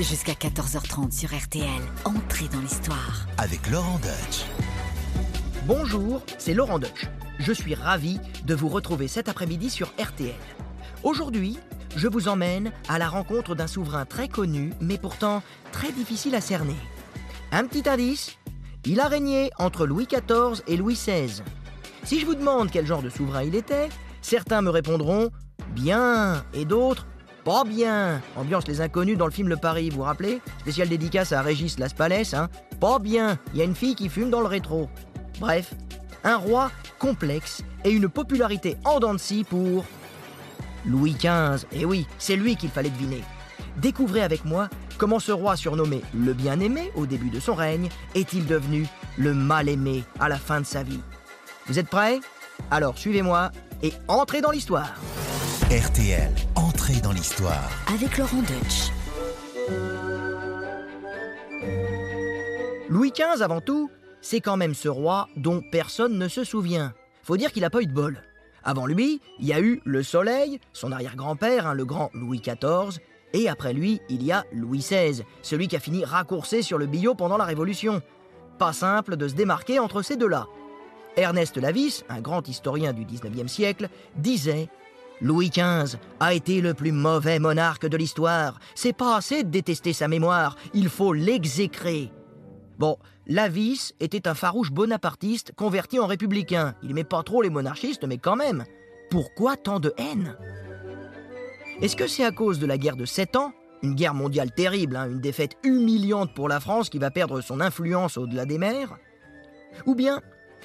Jusqu'à 14h30 sur RTL, entrez dans l'histoire. avec Laurent Deutsch. Bonjour, c'est Laurent Deutsch. Je suis ravi de vous retrouver cet après-midi sur RTL. Aujourd'hui, je vous emmène à la rencontre d'un souverain très connu, mais pourtant très difficile à cerner. Un petit indice, il a régné entre Louis XIV et Louis XVI. Si je vous demande quel genre de souverain il était, certains me répondront bien et d'autres pas bien. Ambiance les inconnus dans le film Le Paris, vous vous rappelez Spécial dédicace à Régis Laspalès, hein Pas bien, il y a une fille qui fume dans le rétro. Bref, un roi complexe et une popularité en dents de pour Louis XV. Et oui, c'est lui qu'il fallait deviner. Découvrez avec moi comment ce roi surnommé le bien-aimé au début de son règne est-il devenu le mal-aimé à la fin de sa vie. Vous êtes prêts? Alors suivez-moi et entrez dans l'histoire. RTL, entrée dans l'histoire. Avec Laurent Deutsch. Louis XV, avant tout, c'est quand même ce roi dont personne ne se souvient. Faut dire qu'il n'a pas eu de bol. Avant lui, il y a eu le Soleil, son arrière-grand-père, hein, le grand Louis XIV, et après lui, il y a Louis XVI, celui qui a fini raccourcé sur le billot pendant la Révolution. Pas simple de se démarquer entre ces deux-là. Ernest Lavis, un grand historien du 19e siècle, disait Louis XV a été le plus mauvais monarque de l'histoire. C'est pas assez de détester sa mémoire, il faut l'exécrer. Bon, Lavis était un farouche bonapartiste converti en républicain. Il aimait pas trop les monarchistes, mais quand même. Pourquoi tant de haine? Est-ce que c'est à cause de la guerre de Sept Ans? Une guerre mondiale terrible, hein, une défaite humiliante pour la France qui va perdre son influence au-delà des mers? Ou bien,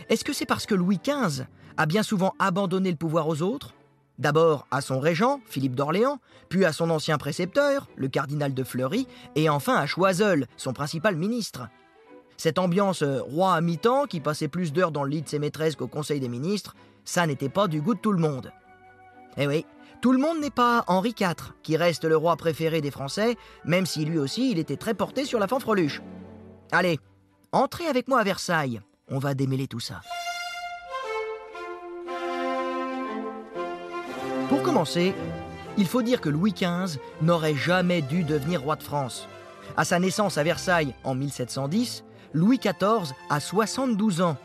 est-ce que c'est parce que Louis XV a bien souvent abandonné le pouvoir aux autres? D'abord à son régent, Philippe d'Orléans, puis à son ancien précepteur, le cardinal de Fleury, et enfin à Choiseul, son principal ministre. Cette ambiance euh, roi à mi-temps, qui passait plus d'heures dans le lit de ses maîtresses qu'au Conseil des ministres, ça n'était pas du goût de tout le monde. Eh oui, tout le monde n'est pas Henri IV, qui reste le roi préféré des Français, même si lui aussi il était très porté sur la fanfreluche. Allez, entrez avec moi à Versailles, on va démêler tout ça. Commencer, il faut dire que Louis XV n'aurait jamais dû devenir roi de France. À sa naissance à Versailles en 1710, Louis XIV a 72 ans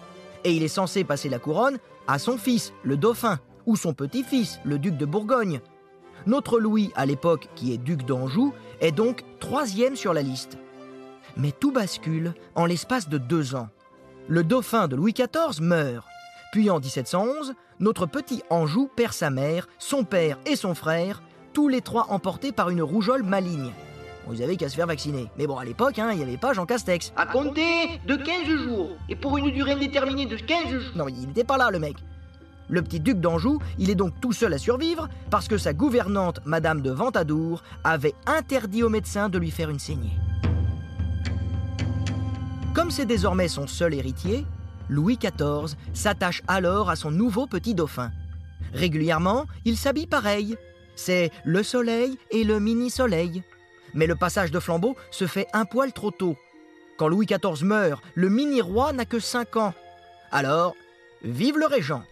et il est censé passer la couronne à son fils, le dauphin, ou son petit-fils, le duc de Bourgogne. Notre Louis, à l'époque, qui est duc d'Anjou, est donc troisième sur la liste. Mais tout bascule en l'espace de deux ans. Le dauphin de Louis XIV meurt. Puis en 1711, notre petit Anjou perd sa mère, son père et son frère, tous les trois emportés par une rougeole maligne. Bon, avaient qu'à se faire vacciner. Mais bon, à l'époque, hein, il n'y avait pas Jean Castex. À compter de 15 jours. Et pour une durée indéterminée de 15 jours. Non, il n'était pas là, le mec. Le petit duc d'Anjou, il est donc tout seul à survivre parce que sa gouvernante, Madame de Ventadour, avait interdit au médecin de lui faire une saignée. Comme c'est désormais son seul héritier, Louis XIV s'attache alors à son nouveau petit dauphin. Régulièrement, il s'habille pareil. C'est le soleil et le mini-soleil. Mais le passage de flambeau se fait un poil trop tôt. Quand Louis XIV meurt, le mini-roi n'a que 5 ans. Alors, vive le régent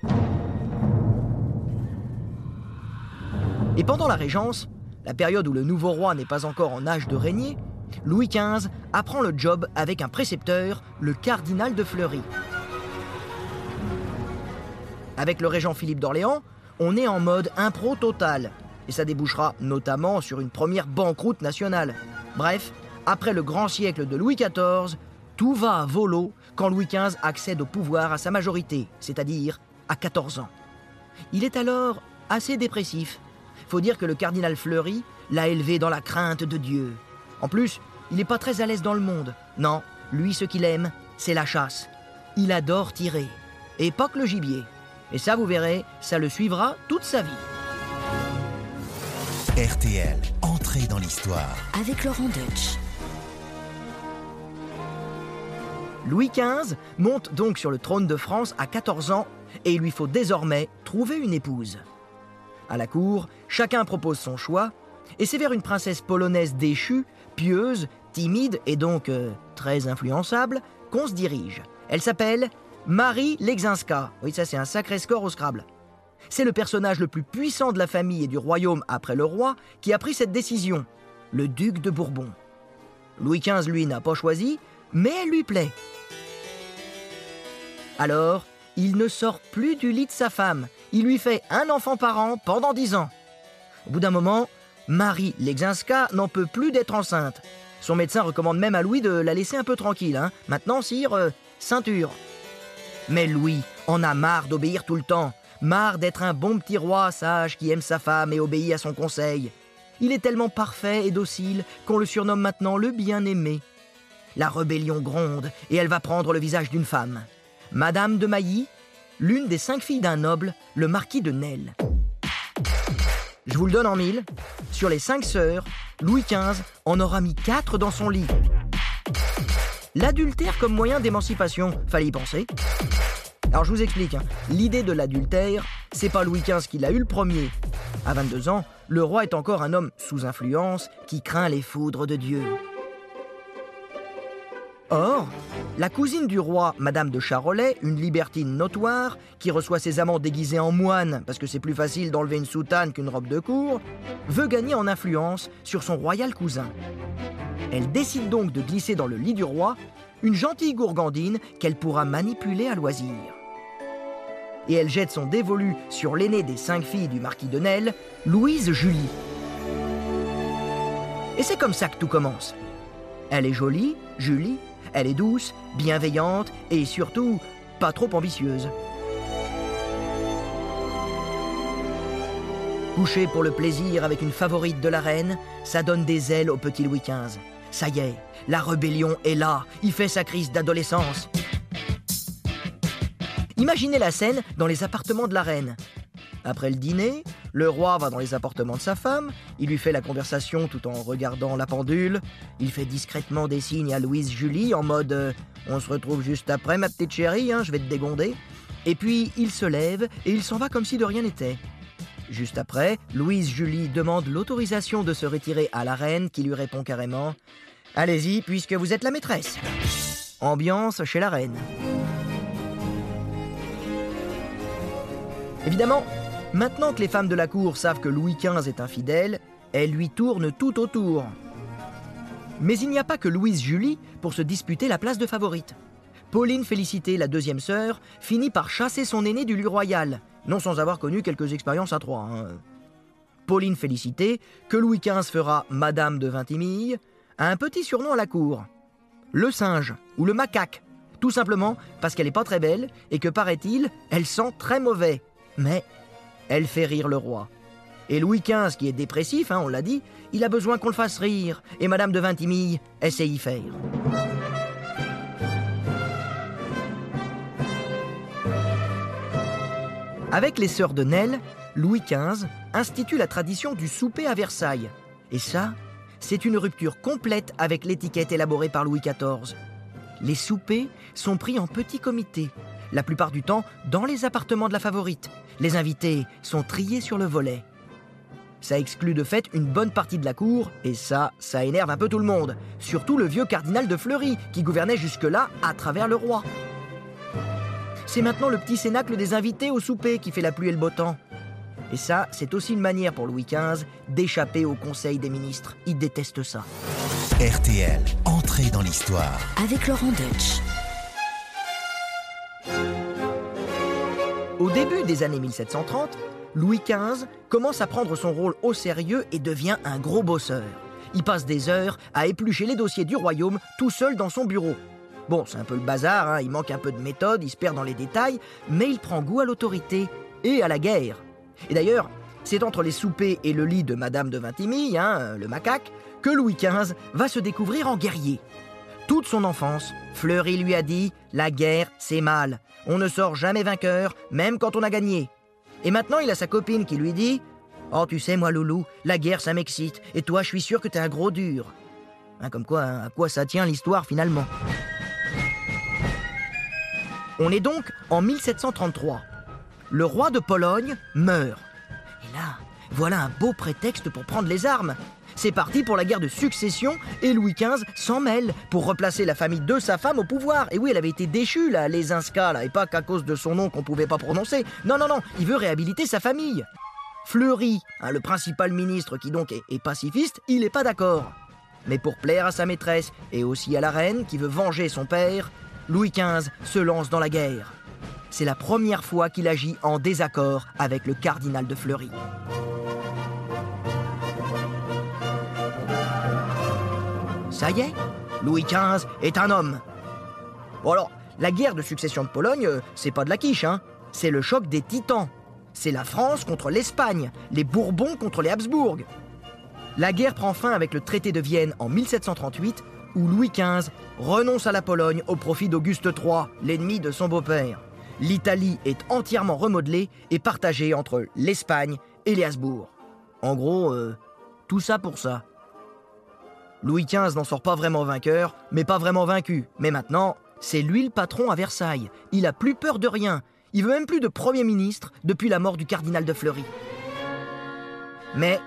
Et pendant la Régence, la période où le nouveau roi n'est pas encore en âge de régner, Louis XV apprend le job avec un précepteur, le cardinal de Fleury. Avec le régent Philippe d'Orléans, on est en mode impro total, et ça débouchera notamment sur une première banqueroute nationale. Bref, après le grand siècle de Louis XIV, tout va à volo quand Louis XV accède au pouvoir à sa majorité, c'est-à-dire à 14 ans. Il est alors assez dépressif. Faut dire que le cardinal Fleury l'a élevé dans la crainte de Dieu. En plus, il n'est pas très à l'aise dans le monde. Non, lui, ce qu'il aime, c'est la chasse. Il adore tirer. Et pas que le gibier. Et ça, vous verrez, ça le suivra toute sa vie. RTL, entrée dans l'histoire. Avec Laurent Deutsch. Louis XV monte donc sur le trône de France à 14 ans et il lui faut désormais trouver une épouse. À la cour, chacun propose son choix et c'est vers une princesse polonaise déchue, pieuse, timide et donc euh, très influençable qu'on se dirige. Elle s'appelle Marie Lexinska. Oui, ça c'est un sacré score au Scrabble. C'est le personnage le plus puissant de la famille et du royaume après le roi qui a pris cette décision, le duc de Bourbon. Louis XV, lui, n'a pas choisi, mais elle lui plaît. Alors, il ne sort plus du lit de sa femme. Il lui fait un enfant par an pendant dix ans. Au bout d'un moment, Marie Legzinska n'en peut plus d'être enceinte. Son médecin recommande même à Louis de la laisser un peu tranquille. hein. Maintenant, sire, euh, ceinture. Mais Louis en a marre d'obéir tout le temps, marre d'être un bon petit roi sage qui aime sa femme et obéit à son conseil. Il est tellement parfait et docile qu'on le surnomme maintenant le bien-aimé. La rébellion gronde et elle va prendre le visage d'une femme. Madame de Mailly, l'une des cinq filles d'un noble, le marquis de Nesle. Je vous le donne en mille. Sur les cinq sœurs, Louis XV en aura mis quatre dans son lit. L'adultère comme moyen d'émancipation, fallait y penser. Alors je vous explique, hein. l'idée de l'adultère, c'est pas Louis XV qui l'a eu le premier. À 22 ans, le roi est encore un homme sous influence qui craint les foudres de Dieu. Or, la cousine du roi, Madame de Charolais, une libertine notoire, qui reçoit ses amants déguisés en moines parce que c'est plus facile d'enlever une soutane qu'une robe de cour, veut gagner en influence sur son royal cousin. Elle décide donc de glisser dans le lit du roi une gentille gourgandine qu'elle pourra manipuler à loisir. Et elle jette son dévolu sur l'aînée des cinq filles du marquis de Nesle, Louise Julie. Et c'est comme ça que tout commence. Elle est jolie, Julie, elle est douce, bienveillante et surtout pas trop ambitieuse. Coucher pour le plaisir avec une favorite de la reine, ça donne des ailes au petit Louis XV. Ça y est, la rébellion est là, il fait sa crise d'adolescence. Imaginez la scène dans les appartements de la reine. Après le dîner, le roi va dans les appartements de sa femme, il lui fait la conversation tout en regardant la pendule, il fait discrètement des signes à Louise Julie en mode euh, On se retrouve juste après ma petite chérie, hein, je vais te dégonder. Et puis il se lève et il s'en va comme si de rien n'était. Juste après, Louise Julie demande l'autorisation de se retirer à la reine qui lui répond carrément Allez-y, puisque vous êtes la maîtresse. Ambiance chez la reine. Évidemment, maintenant que les femmes de la cour savent que Louis XV est infidèle, elles lui tournent tout autour. Mais il n'y a pas que Louise Julie pour se disputer la place de favorite. Pauline Félicité, la deuxième sœur, finit par chasser son aîné du lit royal, non sans avoir connu quelques expériences à trois. hein. Pauline Félicité, que Louis XV fera Madame de Vintimille, a un petit surnom à la cour. Le singe ou le macaque. Tout simplement parce qu'elle n'est pas très belle et que, paraît-il, elle sent très mauvais. Mais elle fait rire le roi. Et Louis XV, qui est dépressif, hein, on l'a dit, il a besoin qu'on le fasse rire. Et Madame de Vintimille essaie y faire. Avec les sœurs de Nesle, Louis XV institue la tradition du souper à Versailles. Et ça, c'est une rupture complète avec l'étiquette élaborée par Louis XIV. Les soupers sont pris en petits comités, la plupart du temps dans les appartements de la favorite. Les invités sont triés sur le volet. Ça exclut de fait une bonne partie de la cour, et ça, ça énerve un peu tout le monde. Surtout le vieux cardinal de Fleury, qui gouvernait jusque-là à travers le roi. C'est maintenant le petit cénacle des invités au souper qui fait la pluie et le beau temps. Et ça, c'est aussi une manière pour Louis XV d'échapper au Conseil des ministres. Il déteste ça. RTL, entrée dans l'histoire. Avec Laurent Deutsch. Au début des années 1730, Louis XV commence à prendre son rôle au sérieux et devient un gros bosseur. Il passe des heures à éplucher les dossiers du royaume tout seul dans son bureau. Bon, c'est un peu le bazar, hein, il manque un peu de méthode, il se perd dans les détails, mais il prend goût à l'autorité et à la guerre. Et d'ailleurs, c'est entre les soupers et le lit de Madame de Vintimille, hein, le macaque, que Louis XV va se découvrir en guerrier. Toute son enfance, Fleury lui a dit La guerre, c'est mal. On ne sort jamais vainqueur, même quand on a gagné. Et maintenant, il a sa copine qui lui dit Oh, tu sais, moi, Loulou, la guerre, ça m'excite, et toi, je suis sûr que t'es un gros dur. Hein, comme quoi, hein, à quoi ça tient l'histoire finalement On est donc en 1733. Le roi de Pologne meurt. Et là, voilà un beau prétexte pour prendre les armes. C'est parti pour la guerre de succession et Louis XV s'en mêle pour replacer la famille de sa femme au pouvoir. Et oui, elle avait été déchue, là, les Inska, là, et pas qu'à cause de son nom qu'on pouvait pas prononcer. Non, non, non, il veut réhabiliter sa famille. Fleury, hein, le principal ministre qui donc est pacifiste, il n'est pas d'accord. Mais pour plaire à sa maîtresse et aussi à la reine qui veut venger son père, Louis XV se lance dans la guerre. C'est la première fois qu'il agit en désaccord avec le cardinal de Fleury. Ça y est, Louis XV est un homme. Bon alors, la guerre de succession de Pologne, euh, c'est pas de la quiche, hein. C'est le choc des titans. C'est la France contre l'Espagne, les Bourbons contre les Habsbourg. La guerre prend fin avec le traité de Vienne en 1738, où Louis XV renonce à la Pologne au profit d'Auguste III, l'ennemi de son beau-père. L'Italie est entièrement remodelée et partagée entre l'Espagne et les Habsbourg. En gros, euh, tout ça pour ça. Louis XV n'en sort pas vraiment vainqueur, mais pas vraiment vaincu. Mais maintenant, c'est lui le patron à Versailles. Il a plus peur de rien. Il veut même plus de Premier ministre depuis la mort du cardinal de Fleury. Mais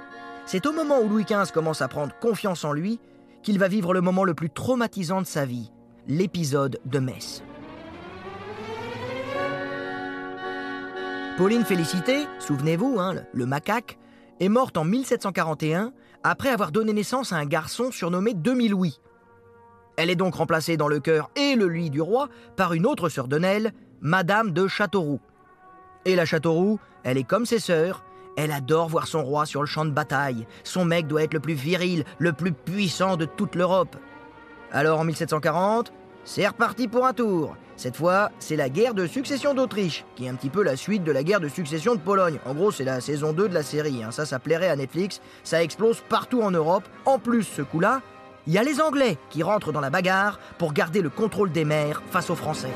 c'est au moment où Louis XV commence à prendre confiance en lui qu'il va vivre le moment le plus traumatisant de sa vie, l'épisode de Metz. Pauline Félicité, souvenez-vous, hein, le macaque, est morte en 1741 après avoir donné naissance à un garçon surnommé Demi-Louis. Elle est donc remplacée dans le cœur et le lit du roi par une autre sœur de Nel, Madame de Châteauroux. Et la Châteauroux, elle est comme ses sœurs, elle adore voir son roi sur le champ de bataille. Son mec doit être le plus viril, le plus puissant de toute l'Europe. Alors en 1740, c'est reparti pour un tour. Cette fois, c'est la guerre de succession d'Autriche, qui est un petit peu la suite de la guerre de succession de Pologne. En gros, c'est la saison 2 de la série. Hein. Ça, ça plairait à Netflix. Ça explose partout en Europe. En plus, ce coup-là, il y a les Anglais qui rentrent dans la bagarre pour garder le contrôle des mers face aux Français.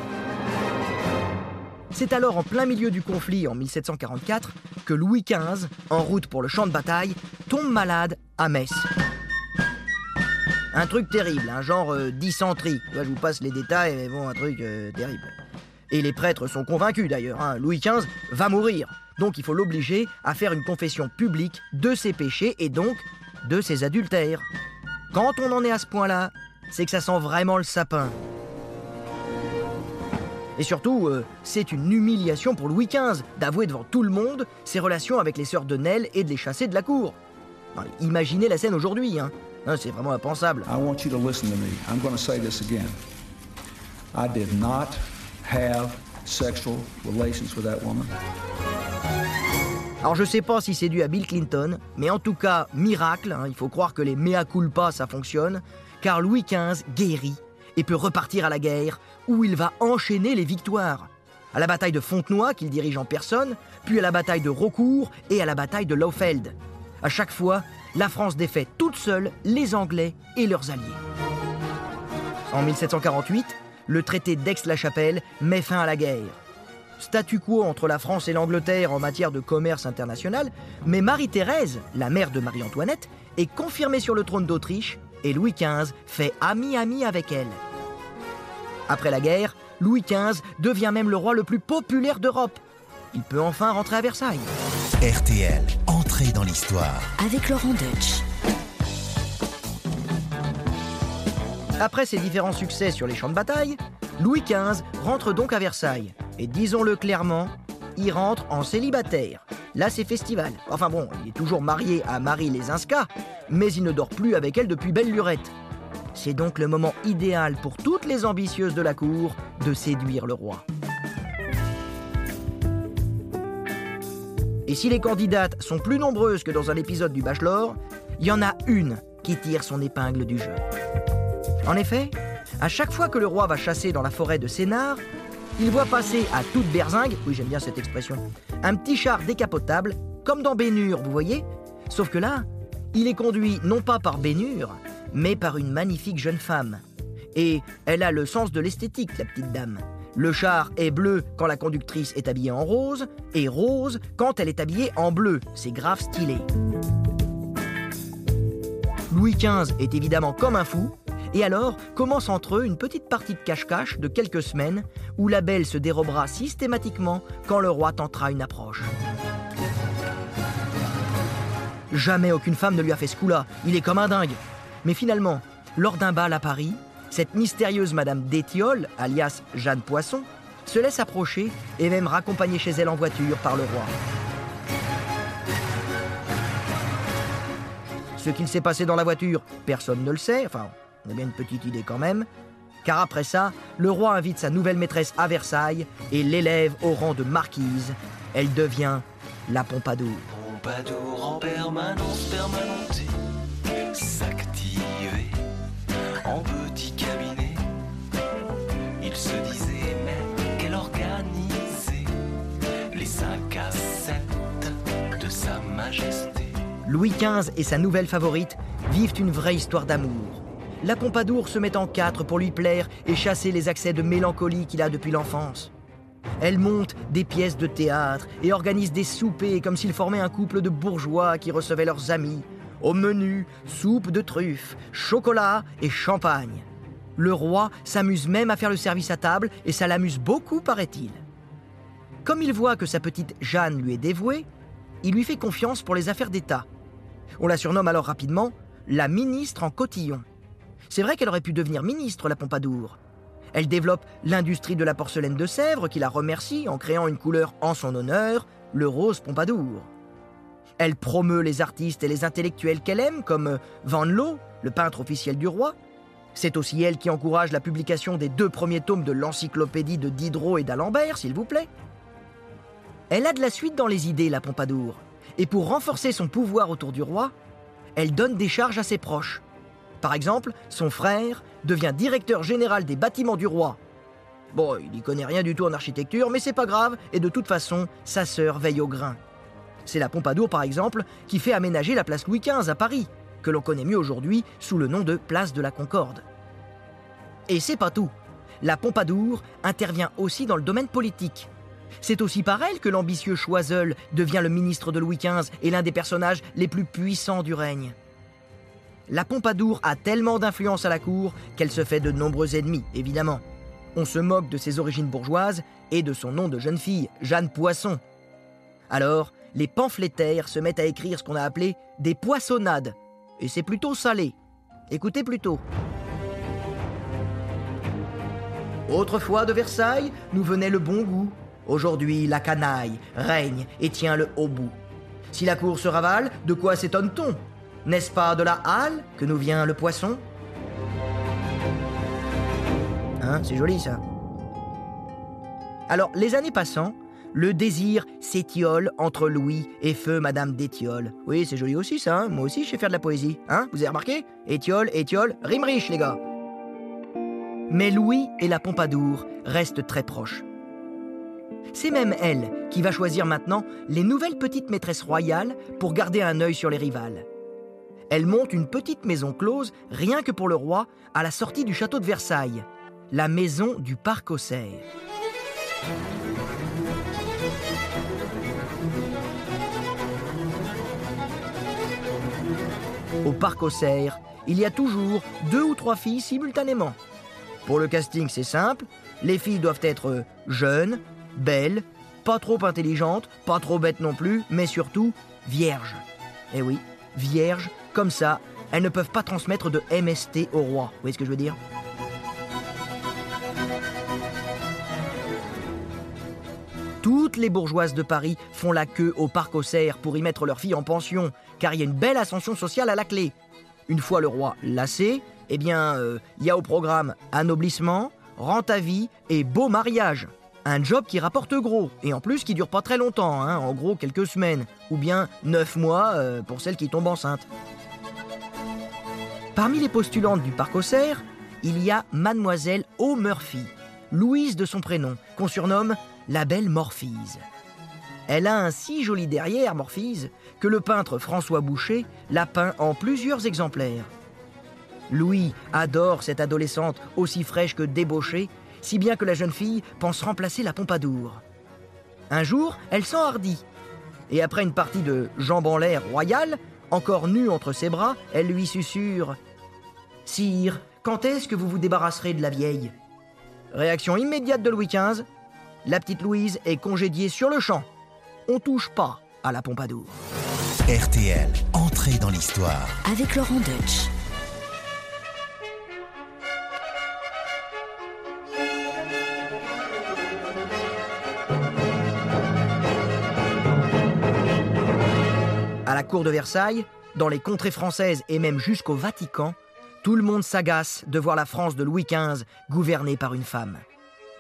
C'est alors en plein milieu du conflit en 1744 que Louis XV, en route pour le champ de bataille, tombe malade à Metz. Un truc terrible, un genre euh, dysenterie. je vous passe les détails, mais bon, un truc euh, terrible. Et les prêtres sont convaincus d'ailleurs, hein. Louis XV va mourir. Donc il faut l'obliger à faire une confession publique de ses péchés et donc de ses adultères. Quand on en est à ce point-là, c'est que ça sent vraiment le sapin. Et surtout, euh, c'est une humiliation pour Louis XV d'avouer devant tout le monde ses relations avec les sœurs de Nel et de les chasser de la cour. imaginez la scène aujourd'hui, hein. C'est vraiment impensable. I want you to listen to me. I'm going to say this again. I did not have sexual relations with that woman. Alors je sais pas si c'est dû à Bill Clinton, mais en tout cas, miracle, hein, il faut croire que les mea culpa ça fonctionne, car Louis XV guérit et peut repartir à la guerre, où il va enchaîner les victoires. À la bataille de Fontenoy, qu'il dirige en personne, puis à la bataille de Rocourt et à la bataille de Laufeld. À chaque fois, la France défait toute seule les Anglais et leurs alliés. En 1748, le traité d'Aix-la-Chapelle met fin à la guerre. Statu quo entre la France et l'Angleterre en matière de commerce international, mais Marie-Thérèse, la mère de Marie-Antoinette, est confirmée sur le trône d'Autriche et Louis XV fait ami-ami avec elle. Après la guerre, Louis XV devient même le roi le plus populaire d'Europe. Il peut enfin rentrer à Versailles. RTL, dans l'histoire. Avec Laurent Deutsch. Après ses différents succès sur les champs de bataille, Louis XV rentre donc à Versailles. Et disons-le clairement, il rentre en célibataire. Là, c'est festival. Enfin bon, il est toujours marié à Marie Lesinska, mais il ne dort plus avec elle depuis belle lurette. C'est donc le moment idéal pour toutes les ambitieuses de la cour de séduire le roi. Et si les candidates sont plus nombreuses que dans un épisode du Bachelor, il y en a une qui tire son épingle du jeu. En effet, à chaque fois que le roi va chasser dans la forêt de Sénart, il voit passer à toute berzingue, oui j'aime bien cette expression, un petit char décapotable, comme dans Bénure, vous voyez Sauf que là, il est conduit non pas par Bénure, mais par une magnifique jeune femme. Et elle a le sens de l'esthétique, la petite dame. Le char est bleu quand la conductrice est habillée en rose, et rose quand elle est habillée en bleu. C'est grave stylé. Louis XV est évidemment comme un fou, et alors commence entre eux une petite partie de cache-cache de quelques semaines où la belle se dérobera systématiquement quand le roi tentera une approche. Jamais aucune femme ne lui a fait ce coup-là, il est comme un dingue. Mais finalement, lors d'un bal à Paris, cette mystérieuse Madame d'Étiole, alias Jeanne Poisson, se laisse approcher et même raccompagner chez elle en voiture par le roi. Ce qu'il s'est passé dans la voiture, personne ne le sait, enfin, on a bien une petite idée quand même. Car après ça, le roi invite sa nouvelle maîtresse à Versailles et l'élève au rang de marquise. Elle devient la Pompadour. Pompadour en permanence, permanenté, s'activer en se disait qu'elle organisait les 5 à 7 de sa majesté. Louis XV et sa nouvelle favorite vivent une vraie histoire d'amour. La Pompadour se met en quatre pour lui plaire et chasser les accès de mélancolie qu'il a depuis l'enfance. Elle monte des pièces de théâtre et organise des soupers comme s'ils formaient un couple de bourgeois qui recevaient leurs amis. Au menu, soupe de truffes, chocolat et champagne. Le roi s'amuse même à faire le service à table et ça l'amuse beaucoup, paraît-il. Comme il voit que sa petite Jeanne lui est dévouée, il lui fait confiance pour les affaires d'État. On la surnomme alors rapidement la ministre en cotillon. C'est vrai qu'elle aurait pu devenir ministre, la Pompadour. Elle développe l'industrie de la porcelaine de Sèvres, qui la remercie en créant une couleur en son honneur, le rose Pompadour. Elle promeut les artistes et les intellectuels qu'elle aime, comme Van Loo, le peintre officiel du roi. C'est aussi elle qui encourage la publication des deux premiers tomes de l'encyclopédie de Diderot et d'Alembert, s'il vous plaît. Elle a de la suite dans les idées, la Pompadour. Et pour renforcer son pouvoir autour du roi, elle donne des charges à ses proches. Par exemple, son frère devient directeur général des bâtiments du roi. Bon, il n'y connaît rien du tout en architecture, mais c'est pas grave, et de toute façon, sa sœur veille au grain. C'est la Pompadour, par exemple, qui fait aménager la place Louis XV à Paris, que l'on connaît mieux aujourd'hui sous le nom de place de la Concorde. Et c'est pas tout. La Pompadour intervient aussi dans le domaine politique. C'est aussi par elle que l'ambitieux Choiseul devient le ministre de Louis XV et l'un des personnages les plus puissants du règne. La Pompadour a tellement d'influence à la cour qu'elle se fait de nombreux ennemis, évidemment. On se moque de ses origines bourgeoises et de son nom de jeune fille, Jeanne Poisson. Alors, les pamphlétaires se mettent à écrire ce qu'on a appelé des poissonnades. Et c'est plutôt salé. Écoutez plutôt. Autrefois de Versailles, nous venait le bon goût. Aujourd'hui, la canaille règne et tient le haut bout. Si la cour se ravale, de quoi s'étonne-t-on? N'est-ce pas de la halle que nous vient le poisson? Hein, c'est joli ça. Alors, les années passant, le désir s'étiole entre Louis et feu Madame d'Étiole. Oui, c'est joli aussi ça, hein moi aussi je sais faire de la poésie. Hein Vous avez remarqué? Étiole, Étiole, rime riche les gars. Mais Louis et la Pompadour restent très proches. C'est même elle qui va choisir maintenant les nouvelles petites maîtresses royales pour garder un œil sur les rivales. Elle monte une petite maison close, rien que pour le roi, à la sortie du château de Versailles, la maison du parc aux cerfs. Au parc aux cerfs, il y a toujours deux ou trois filles simultanément. Pour le casting, c'est simple. Les filles doivent être jeunes, belles, pas trop intelligentes, pas trop bêtes non plus, mais surtout vierges. Eh oui, vierges, comme ça, elles ne peuvent pas transmettre de MST au roi. Vous voyez ce que je veux dire? Toutes les bourgeoises de Paris font la queue au parc aux cerfs pour y mettre leur fille en pension, car il y a une belle ascension sociale à la clé. Une fois le roi lassé, eh bien, euh, il y a au programme anoblissement, rente à vie et beau mariage. Un job qui rapporte gros, et en plus qui dure pas très longtemps, hein, en gros quelques semaines, ou bien neuf mois euh, pour celle qui tombe enceinte. Parmi les postulantes du parc aux cerfs, il y a Mademoiselle O'Murphy, Louise de son prénom, qu'on surnomme la belle Morphise. Elle a un si joli derrière, Morphise, que le peintre François Boucher l'a peint en plusieurs exemplaires. Louis adore cette adolescente aussi fraîche que débauchée, si bien que la jeune fille pense remplacer la Pompadour. Un jour, elle s'enhardit, et après une partie de jambes en l'air royale, encore nue entre ses bras, elle lui susurre Sire, quand est-ce que vous vous débarrasserez de la vieille? Réaction immédiate de Louis XV la petite Louise est congédiée sur le champ. On touche pas à la Pompadour. RTL, entrée dans l'histoire. Avec Laurent Deutsch. À la cour de Versailles, dans les contrées françaises et même jusqu'au Vatican, tout le monde s'agace de voir la France de Louis XV gouvernée par une femme.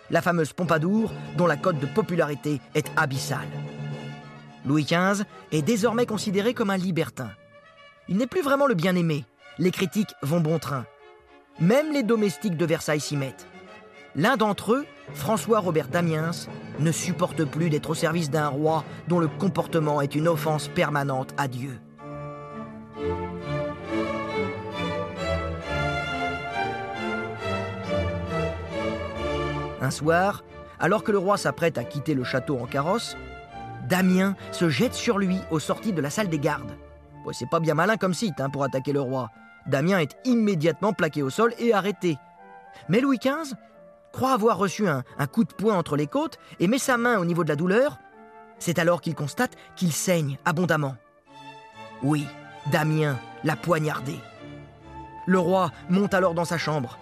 La fameuse Pompadour, dont la cote de popularité est abyssale. Louis XV est désormais considéré comme un libertin. Il n'est plus vraiment le bien-aimé. Les critiques vont bon train. Même les domestiques de Versailles s'y mettent. L'un d'entre eux, François Robert Damiens, ne supporte plus d'être au service d'un roi dont le comportement est une offense permanente à Dieu. Un soir, alors que le roi s'apprête à quitter le château en carrosse, Damien se jette sur lui aux sorties de la salle des gardes. C'est pas bien malin comme site hein, pour attaquer le roi. Damien est immédiatement plaqué au sol et arrêté. Mais Louis XV croit avoir reçu un coup de poing entre les côtes et met sa main au niveau de la douleur. C'est alors qu'il constate qu'il saigne abondamment. Oui, Damien l'a poignardé. Le roi monte alors dans sa chambre.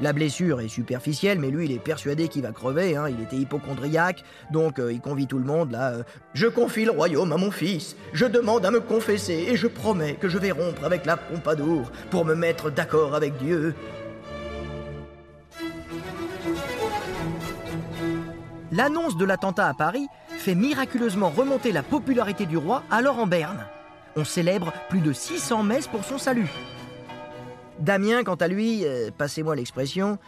La blessure est superficielle, mais lui, il est persuadé qu'il va crever. hein. Il était hypochondriaque, donc euh, il convie tout le monde là. euh, je confie le royaume à mon fils. Je demande à me confesser et je promets que je vais rompre avec la Pompadour pour me mettre d'accord avec Dieu. L'annonce de l'attentat à Paris fait miraculeusement remonter la popularité du roi alors en berne. On célèbre plus de 600 messes pour son salut. Damien, quant à lui, euh, passez-moi l'expression,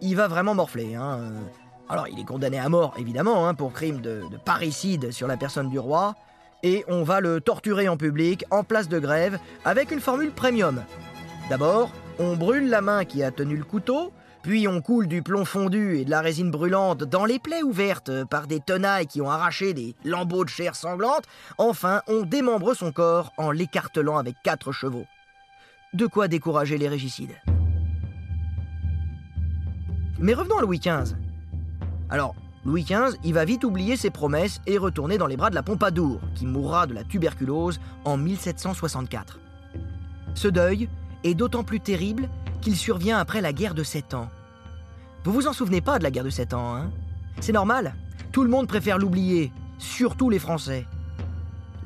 il va vraiment morfler. hein. Alors, il est condamné à mort, évidemment, hein, pour crime de, de parricide sur la personne du roi, et on va le torturer en public, en place de grève, avec une formule premium. D'abord, on brûle la main qui a tenu le couteau, puis on coule du plomb fondu et de la résine brûlante dans les plaies ouvertes par des tenailles qui ont arraché des lambeaux de chair sanglante. Enfin, on démembre son corps en l'écartelant avec quatre chevaux. De quoi décourager les régicides. Mais revenons à Louis XV. Alors, Louis XV, il va vite oublier ses promesses et retourner dans les bras de la Pompadour, qui mourra de la tuberculose en 1764. Ce deuil est d'autant plus terrible qu'il survient après la guerre de Sept Ans. Vous vous en souvenez pas de la guerre de Sept Ans, hein? C'est normal. Tout le monde préfère l'oublier, surtout les Français.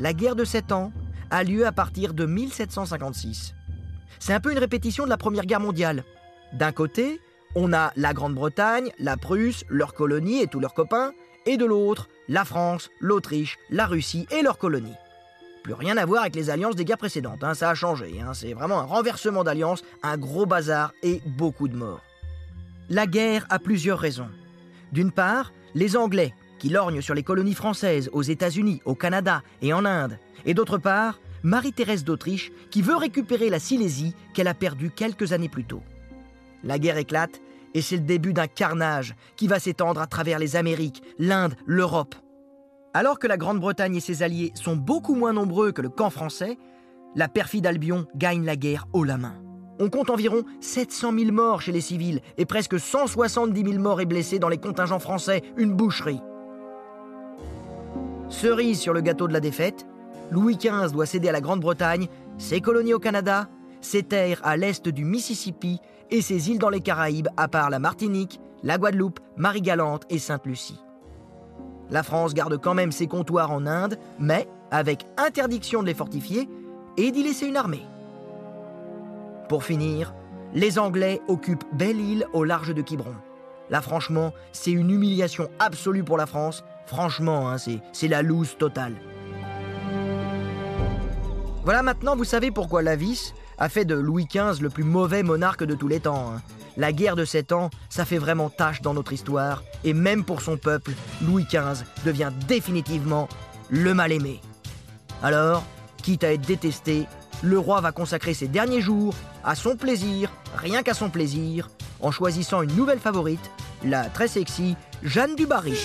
La guerre de Sept Ans a lieu à partir de 1756. C'est un peu une répétition de la Première Guerre mondiale. D'un côté, on a la Grande-Bretagne, la Prusse, leurs colonies et tous leurs copains, et de l'autre, la France, l'Autriche, la Russie et leurs colonies. Plus rien à voir avec les alliances des guerres précédentes, hein, ça a changé, hein, c'est vraiment un renversement d'alliances, un gros bazar et beaucoup de morts. La guerre a plusieurs raisons. D'une part, les Anglais, qui lorgnent sur les colonies françaises aux États-Unis, au Canada et en Inde, et d'autre part, Marie-Thérèse d'Autriche, qui veut récupérer la Silésie qu'elle a perdue quelques années plus tôt. La guerre éclate et c'est le début d'un carnage qui va s'étendre à travers les Amériques, l'Inde, l'Europe. Alors que la Grande-Bretagne et ses alliés sont beaucoup moins nombreux que le camp français, la perfide Albion gagne la guerre haut la main. On compte environ 700 000 morts chez les civils et presque 170 000 morts et blessés dans les contingents français, une boucherie. Cerise sur le gâteau de la défaite, Louis XV doit céder à la Grande-Bretagne ses colonies au Canada, ses terres à l'est du Mississippi et ses îles dans les Caraïbes, à part la Martinique, la Guadeloupe, Marie-Galante et Sainte-Lucie. La France garde quand même ses comptoirs en Inde, mais avec interdiction de les fortifier et d'y laisser une armée. Pour finir, les Anglais occupent Belle-Île au large de Quiberon. Là, franchement, c'est une humiliation absolue pour la France. Franchement, hein, c'est, la loose totale. Voilà, maintenant vous savez pourquoi Lavis a fait de Louis XV le plus mauvais monarque de tous les temps. hein. La guerre de sept ans, ça fait vraiment tâche dans notre histoire, et même pour son peuple, Louis XV devient définitivement le mal-aimé. Alors, quitte à être détesté, le roi va consacrer ses derniers jours à son plaisir, rien qu'à son plaisir, en choisissant une nouvelle favorite, la très sexy Jeanne du Barry.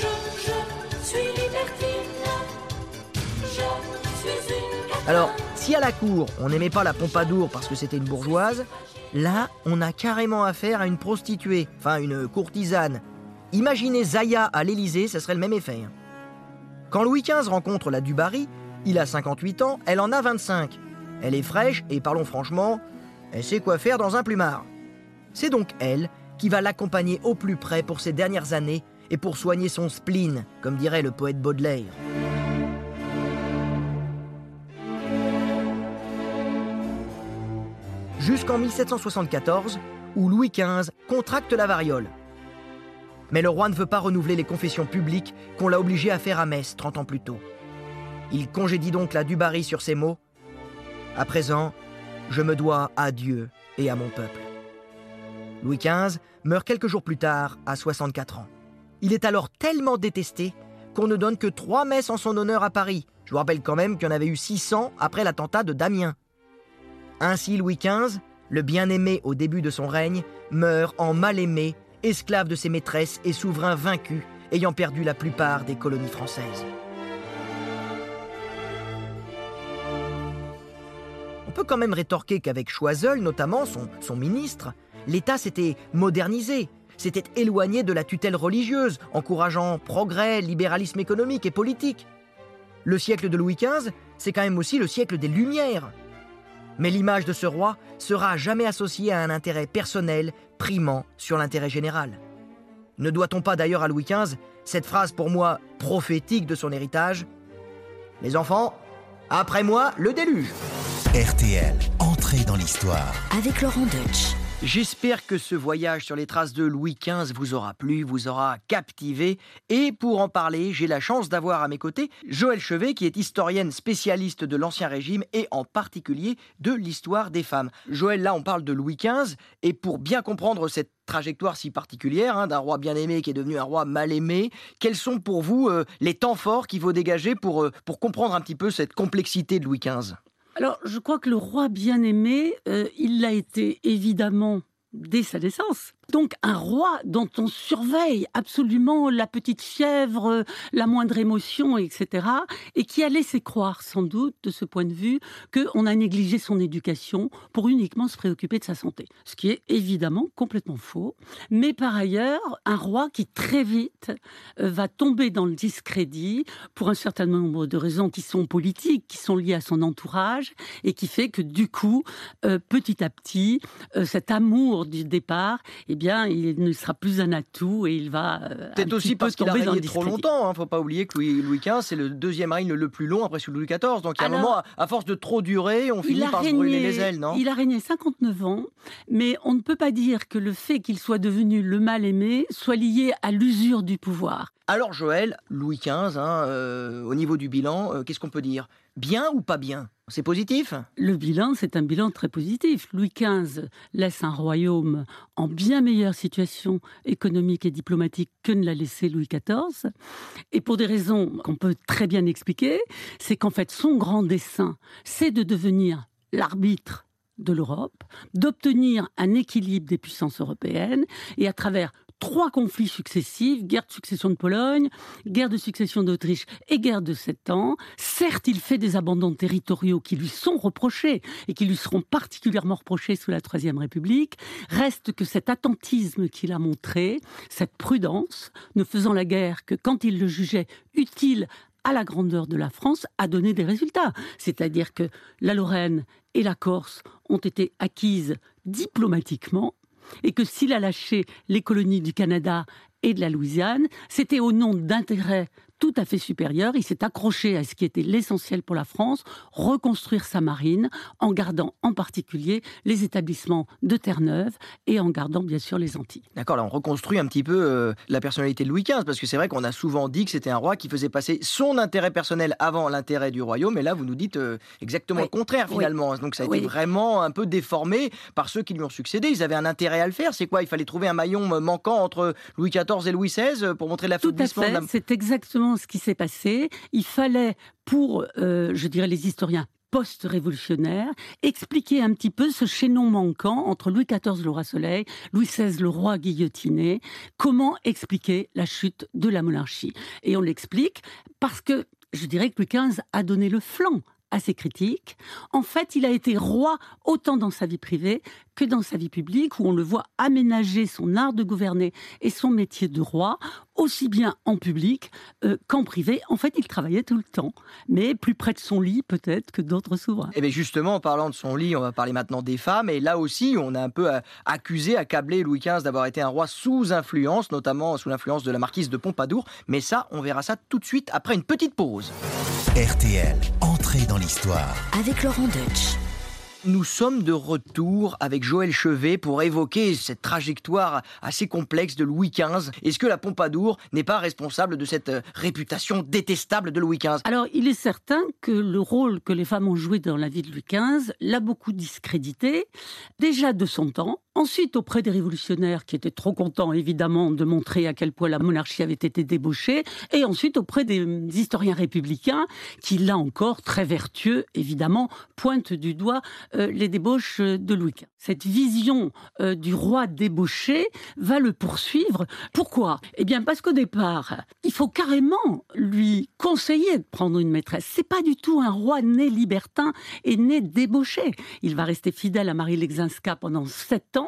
Alors, si à la cour, on n'aimait pas la Pompadour parce que c'était une bourgeoise, là, on a carrément affaire à une prostituée, enfin une courtisane. Imaginez Zaya à l'Élysée, ça serait le même effet. hein. Quand Louis XV rencontre la Dubarry, il a 58 ans, elle en a 25. Elle est fraîche et parlons franchement, elle sait quoi faire dans un plumard. C'est donc elle qui va l'accompagner au plus près pour ses dernières années et pour soigner son spleen, comme dirait le poète Baudelaire. Jusqu'en 1774, où Louis XV contracte la variole. Mais le roi ne veut pas renouveler les confessions publiques qu'on l'a obligé à faire à Metz 30 ans plus tôt. Il congédie donc la Dubarry sur ces mots À présent, je me dois à Dieu et à mon peuple. Louis XV meurt quelques jours plus tard, à 64 ans. Il est alors tellement détesté qu'on ne donne que trois messes en son honneur à Paris. Je vous rappelle quand même qu'il y en avait eu 600 après l'attentat de Damien. Ainsi, Louis XV, le bien-aimé au début de son règne, meurt en mal-aimé, esclave de ses maîtresses et souverain vaincu, ayant perdu la plupart des colonies françaises. On peut quand même rétorquer qu'avec Choiseul, notamment son, son ministre, l'État s'était modernisé, s'était éloigné de la tutelle religieuse, encourageant progrès, libéralisme économique et politique. Le siècle de Louis XV, c'est quand même aussi le siècle des Lumières. Mais l'image de ce roi sera jamais associée à un intérêt personnel primant sur l'intérêt général. Ne doit-on pas d'ailleurs à Louis XV cette phrase pour moi prophétique de son héritage? Les enfants, après moi, le déluge RTL, entrée dans l'histoire. Avec Laurent Deutsch. J'espère que ce voyage sur les traces de Louis XV vous aura plu, vous aura captivé. Et pour en parler, j'ai la chance d'avoir à mes côtés Joël Chevet, qui est historienne spécialiste de l'Ancien Régime et en particulier de l'histoire des femmes. Joël, là, on parle de Louis XV. Et pour bien comprendre cette trajectoire si particulière hein, d'un roi bien aimé qui est devenu un roi mal aimé, quels sont pour vous euh, les temps forts qu'il faut dégager pour, euh, pour comprendre un petit peu cette complexité de Louis XV alors, je crois que le roi bien-aimé, euh, il l'a été évidemment dès sa naissance. Donc un roi dont on surveille absolument la petite fièvre, la moindre émotion, etc. Et qui a laissé croire sans doute de ce point de vue qu'on a négligé son éducation pour uniquement se préoccuper de sa santé. Ce qui est évidemment complètement faux. Mais par ailleurs, un roi qui très vite euh, va tomber dans le discrédit pour un certain nombre de raisons qui sont politiques, qui sont liées à son entourage et qui fait que du coup, euh, petit à petit, euh, cet amour du départ, eh bien, il ne sera plus un atout et il va. Euh, Peut-être aussi parce qu'il a régné trop longtemps. Hein. Faut pas oublier que Louis, Louis XV, c'est le deuxième règne le plus long après celui de Louis XIV. Donc, il y a un moment, à, force de trop durer, on finit par se brûler les ailes, non? Il a régné 59 ans, mais on ne peut pas dire que le fait qu'il soit devenu le mal-aimé soit lié à l'usure du pouvoir. Alors, Joël, Louis XV, hein, euh, au niveau du bilan, euh, qu'est-ce qu'on peut dire? Bien ou pas bien? C'est positif? Le bilan, c'est un bilan très positif. Louis XV laisse un royaume en bien meilleure situation économique et diplomatique que ne l'a laissé Louis XIV. Et pour des raisons qu'on peut très bien expliquer, c'est qu'en fait, son grand dessein, c'est de devenir l'arbitre de l'Europe, d'obtenir un équilibre des puissances européennes et à travers trois conflits successifs, guerre de succession de Pologne, guerre de succession d'Autriche et guerre de Sept Ans. Certes, il fait des abandons territoriaux qui lui sont reprochés et qui lui seront particulièrement reprochés sous la Troisième République. Reste que cet attentisme qu'il a montré, cette prudence, ne faisant la guerre que quand il le jugeait utile à la grandeur de la France a donné des résultats. C'est-à-dire que la Lorraine et la Corse ont été acquises diplomatiquement et que s'il a lâché les colonies du Canada et de la Louisiane, c'était au nom d'intérêts tout à fait supérieur. Il s'est accroché à ce qui était l'essentiel pour la France, reconstruire sa marine, en gardant en particulier les établissements de Terre-Neuve et en gardant bien sûr les Antilles. D'accord, là on reconstruit un petit peu euh, la personnalité de Louis XV, parce que c'est vrai qu'on a souvent dit que c'était un roi qui faisait passer son intérêt personnel avant l'intérêt du royaume, et là vous nous dites euh, exactement le contraire finalement. Donc ça a été vraiment un peu déformé par ceux qui lui ont succédé. Ils avaient un intérêt à le faire. C'est quoi? Il fallait trouver un maillon manquant entre Louis XIV et Louis XVI pour montrer l'affaiblissement de la... C'est exactement ce qui s'est passé. Il fallait, pour, euh, je dirais, les historiens post-révolutionnaires, expliquer un petit peu ce chaînon manquant entre Louis XIV le roi soleil, Louis XVI le roi guillotiné, comment expliquer la chute de la monarchie? Et on l'explique parce que je dirais que Louis XV a donné le flanc à ses critiques. En fait, il a été roi autant dans sa vie privée que dans sa vie publique, où on le voit aménager son art de gouverner et son métier de roi, aussi bien en public euh, qu'en privé. En fait, il travaillait tout le temps, mais plus près de son lit peut-être que d'autres souverains. Et eh bien justement, en parlant de son lit, on va parler maintenant des femmes. Et là aussi, on a un peu euh, accusé, accablé Louis XV d'avoir été un roi sous influence, notamment sous l'influence de la marquise de Pompadour. Mais ça, on verra ça tout de suite après une petite pause. RTL, entrée dans l'histoire. Avec Laurent Deutsch. Nous sommes de retour avec Joël Chevet pour évoquer cette trajectoire assez complexe de Louis XV. Est-ce que la Pompadour n'est pas responsable de cette euh, réputation détestable de Louis XV Alors, il est certain que le rôle que les femmes ont joué dans la vie de Louis XV l'a beaucoup discrédité, déjà de son temps, Ensuite, auprès des révolutionnaires qui étaient trop contents, évidemment, de montrer à quel point la monarchie avait été débauchée, et ensuite auprès des historiens républicains qui, là encore, très vertueux, évidemment, pointent du doigt euh, les débauches de Louis XV. Cette vision euh, du roi débauché va le poursuivre. Pourquoi? Eh bien, parce qu'au départ, il faut carrément lui conseiller de prendre une maîtresse. C'est pas du tout un roi né libertin et né débauché. Il va rester fidèle à Marie Lexinska pendant sept ans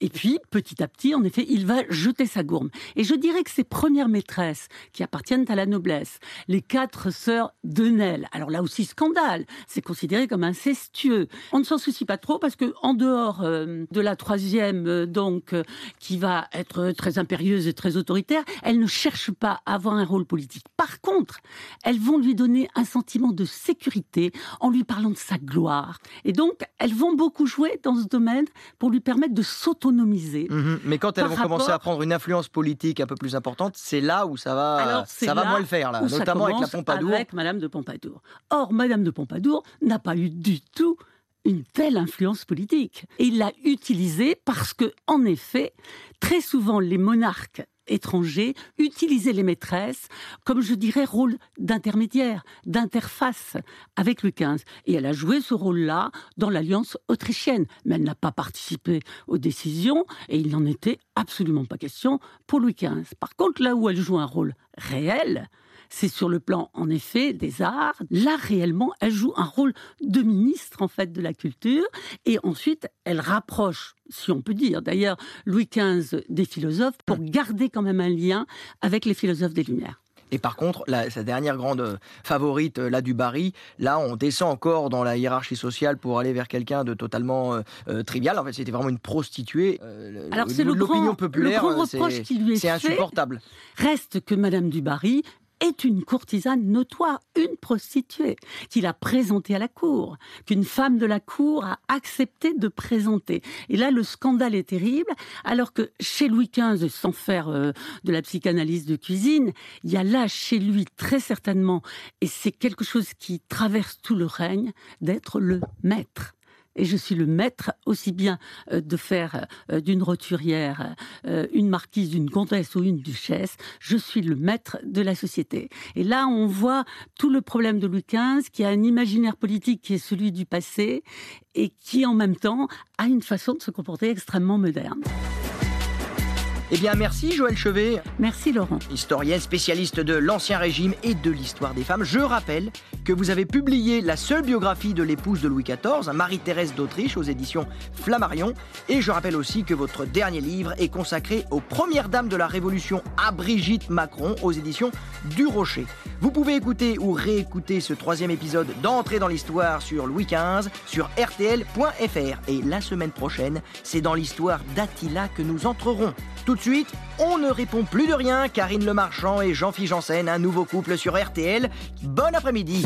et puis, petit à petit, en effet, il va jeter sa gourme. Et je dirais que ses premières maîtresses, qui appartiennent à la noblesse, les quatre sœurs de alors là aussi scandale, c'est considéré comme incestueux. On ne s'en soucie pas trop parce que en dehors euh, de la troisième, euh, donc, euh, qui va être très impérieuse et très autoritaire, elle ne cherche pas à avoir un rôle politique. Par contre, elles vont lui donner un sentiment de sécurité en lui parlant de sa gloire. Et donc, elles vont beaucoup jouer dans ce domaine pour lui permettre de s'autonomiser. Mhm. Mais quand elles vont commencer à prendre une influence politique un peu plus importante, c'est là où ça va, ça va moins le faire, là, notamment avec la Pompadour. Avec Madame de Pompadour. Or, Madame de Pompadour n'a pas eu du tout une telle influence politique. Et il l'a utilisée parce que, en effet, très souvent, les monarques étrangers utilisaient les maîtresses comme, je dirais, rôle d'intermédiaire, d'interface avec Louis XV. Et elle a joué ce rôle-là dans l'alliance autrichienne. Mais elle n'a pas participé aux décisions et il n'en était absolument pas question pour Louis XV. Par contre, là où elle joue un rôle réel, c'est sur le plan, en effet, des arts. Là, réellement, elle joue un rôle de ministre, en fait, de la culture. Et ensuite, elle rapproche, si on peut dire, d'ailleurs, Louis XV des philosophes pour garder quand même un lien avec les philosophes des Lumières. Et par contre, sa dernière grande euh, favorite, euh, là du Barry, là on descend encore dans la hiérarchie sociale pour aller vers quelqu'un de totalement euh, trivial. En fait, c'était vraiment une prostituée. Alors c'est l'opinion populaire, le grand reproche qui lui est c'est insupportable. Reste que Madame du Barry est une courtisane notoire, une prostituée, qu'il a présentée à la cour, qu'une femme de la cour a accepté de présenter. Et là, le scandale est terrible, alors que chez Louis XV, sans faire euh, de la psychanalyse de cuisine, il y a là chez lui très certainement, et c'est quelque chose qui traverse tout le règne, d'être le maître et je suis le maître aussi bien euh, de faire euh, d'une roturière euh, une marquise, une comtesse ou une duchesse. Je suis le maître de la société. Et là, on voit tout le problème de Louis XV, qui a un imaginaire politique qui est celui du passé et qui en même temps a une façon de se comporter extrêmement moderne. Eh bien, merci Joël Chevet. Merci Laurent. Historienne spécialiste de l'Ancien Régime et de l'histoire des femmes. Je rappelle que vous avez publié la seule biographie de l'épouse de Louis XIV, Marie-Thérèse d'Autriche, aux éditions Flammarion. Et je rappelle aussi que votre dernier livre est consacré aux premières dames de la Révolution à Brigitte Macron, aux éditions du Rocher. Vous pouvez écouter ou réécouter ce troisième épisode d'Entrée dans l'histoire sur Louis XV sur rtl.fr. Et la semaine prochaine, c'est dans l'histoire d'Attila que nous entrerons. Tout de suite, on ne répond plus de rien. Karine Le Marchand et Jean-Philippe Janssen, un nouveau couple sur RTL. Bon après-midi.